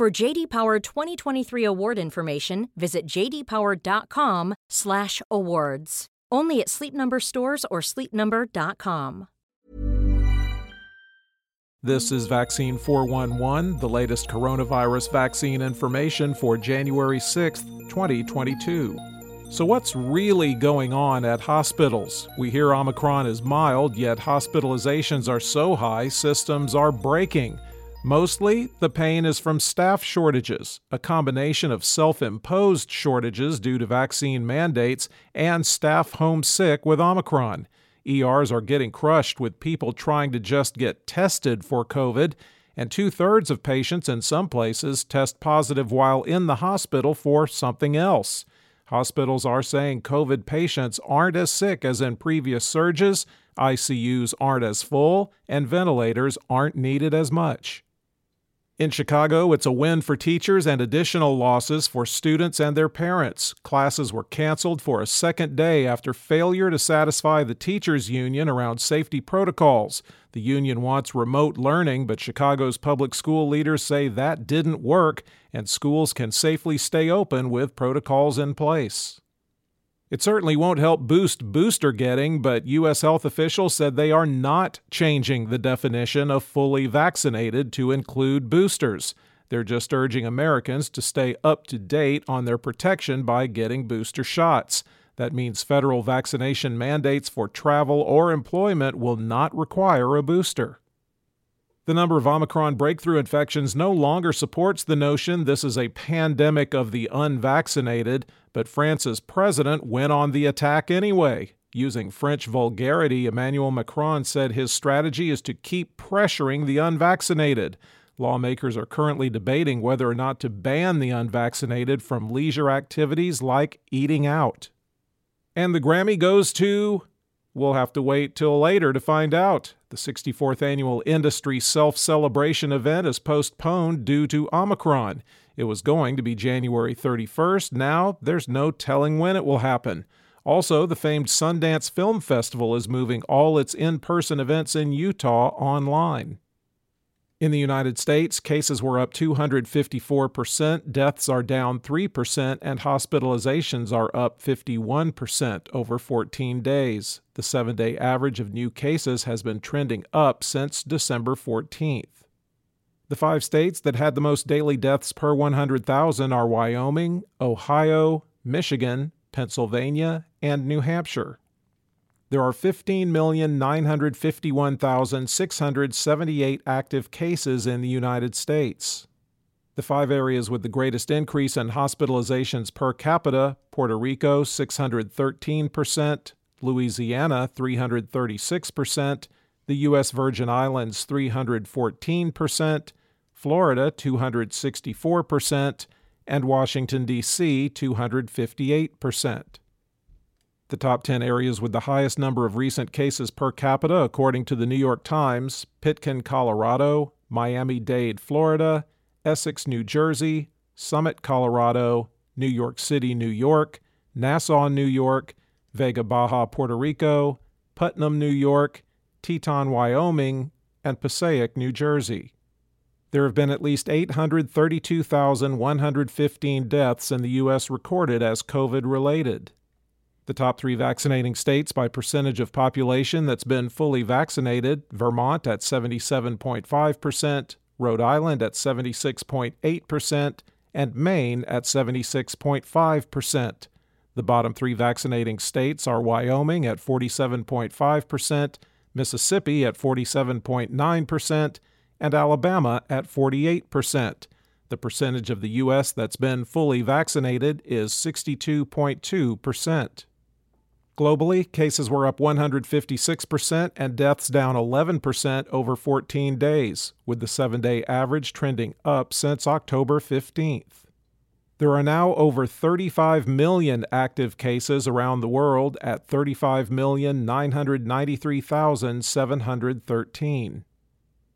For JD Power 2023 award information, visit jdpower.com/awards. Only at Sleep Number stores or sleepnumber.com. This is Vaccine 411, the latest coronavirus vaccine information for January 6th, 2022. So, what's really going on at hospitals? We hear Omicron is mild, yet hospitalizations are so high, systems are breaking. Mostly, the pain is from staff shortages, a combination of self imposed shortages due to vaccine mandates and staff homesick with Omicron. ERs are getting crushed with people trying to just get tested for COVID, and two thirds of patients in some places test positive while in the hospital for something else. Hospitals are saying COVID patients aren't as sick as in previous surges, ICUs aren't as full, and ventilators aren't needed as much. In Chicago, it's a win for teachers and additional losses for students and their parents. Classes were canceled for a second day after failure to satisfy the teachers' union around safety protocols. The union wants remote learning, but Chicago's public school leaders say that didn't work, and schools can safely stay open with protocols in place. It certainly won't help boost booster getting, but U.S. health officials said they are not changing the definition of fully vaccinated to include boosters. They're just urging Americans to stay up to date on their protection by getting booster shots. That means federal vaccination mandates for travel or employment will not require a booster. The number of Omicron breakthrough infections no longer supports the notion this is a pandemic of the unvaccinated, but France's president went on the attack anyway. Using French vulgarity, Emmanuel Macron said his strategy is to keep pressuring the unvaccinated. Lawmakers are currently debating whether or not to ban the unvaccinated from leisure activities like eating out. And the Grammy goes to We'll have to wait till later to find out. The 64th annual Industry Self Celebration event is postponed due to Omicron. It was going to be January 31st. Now there's no telling when it will happen. Also, the famed Sundance Film Festival is moving all its in person events in Utah online. In the United States, cases were up 254%, deaths are down 3%, and hospitalizations are up 51% over 14 days. The seven day average of new cases has been trending up since December 14th. The five states that had the most daily deaths per 100,000 are Wyoming, Ohio, Michigan, Pennsylvania, and New Hampshire there are 15,951,678 active cases in the United States. The five areas with the greatest increase in hospitalizations per capita Puerto Rico 613%, Louisiana 336%, the U.S. Virgin Islands 314%, Florida 264%, and Washington, D.C. 258%. The top 10 areas with the highest number of recent cases per capita, according to the New York Times Pitkin, Colorado, Miami Dade, Florida, Essex, New Jersey, Summit, Colorado, New York City, New York, Nassau, New York, Vega Baja, Puerto Rico, Putnam, New York, Teton, Wyoming, and Passaic, New Jersey. There have been at least 832,115 deaths in the U.S. recorded as COVID related. The top three vaccinating states by percentage of population that's been fully vaccinated Vermont at 77.5%, Rhode Island at 76.8%, and Maine at 76.5%. The bottom three vaccinating states are Wyoming at 47.5%, Mississippi at 47.9%, and Alabama at 48%. The percentage of the U.S. that's been fully vaccinated is 62.2%. Globally, cases were up 156% and deaths down 11% over 14 days, with the seven day average trending up since October 15th. There are now over 35 million active cases around the world at 35,993,713.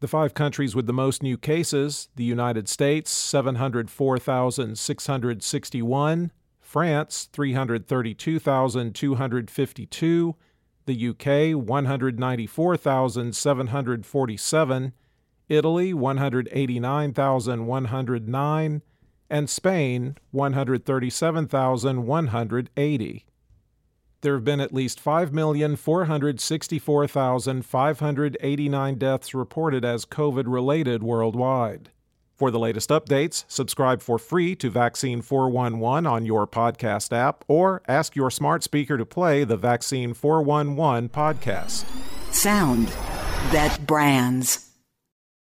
The five countries with the most new cases the United States, 704,661, France, 332,252, the UK, 194,747, Italy, 189,109, and Spain, 137,180 there have been at least 5,464,589 deaths reported as COVID related worldwide. For the latest updates, subscribe for free to Vaccine 411 on your podcast app or ask your smart speaker to play the Vaccine 411 podcast. Sound that brands.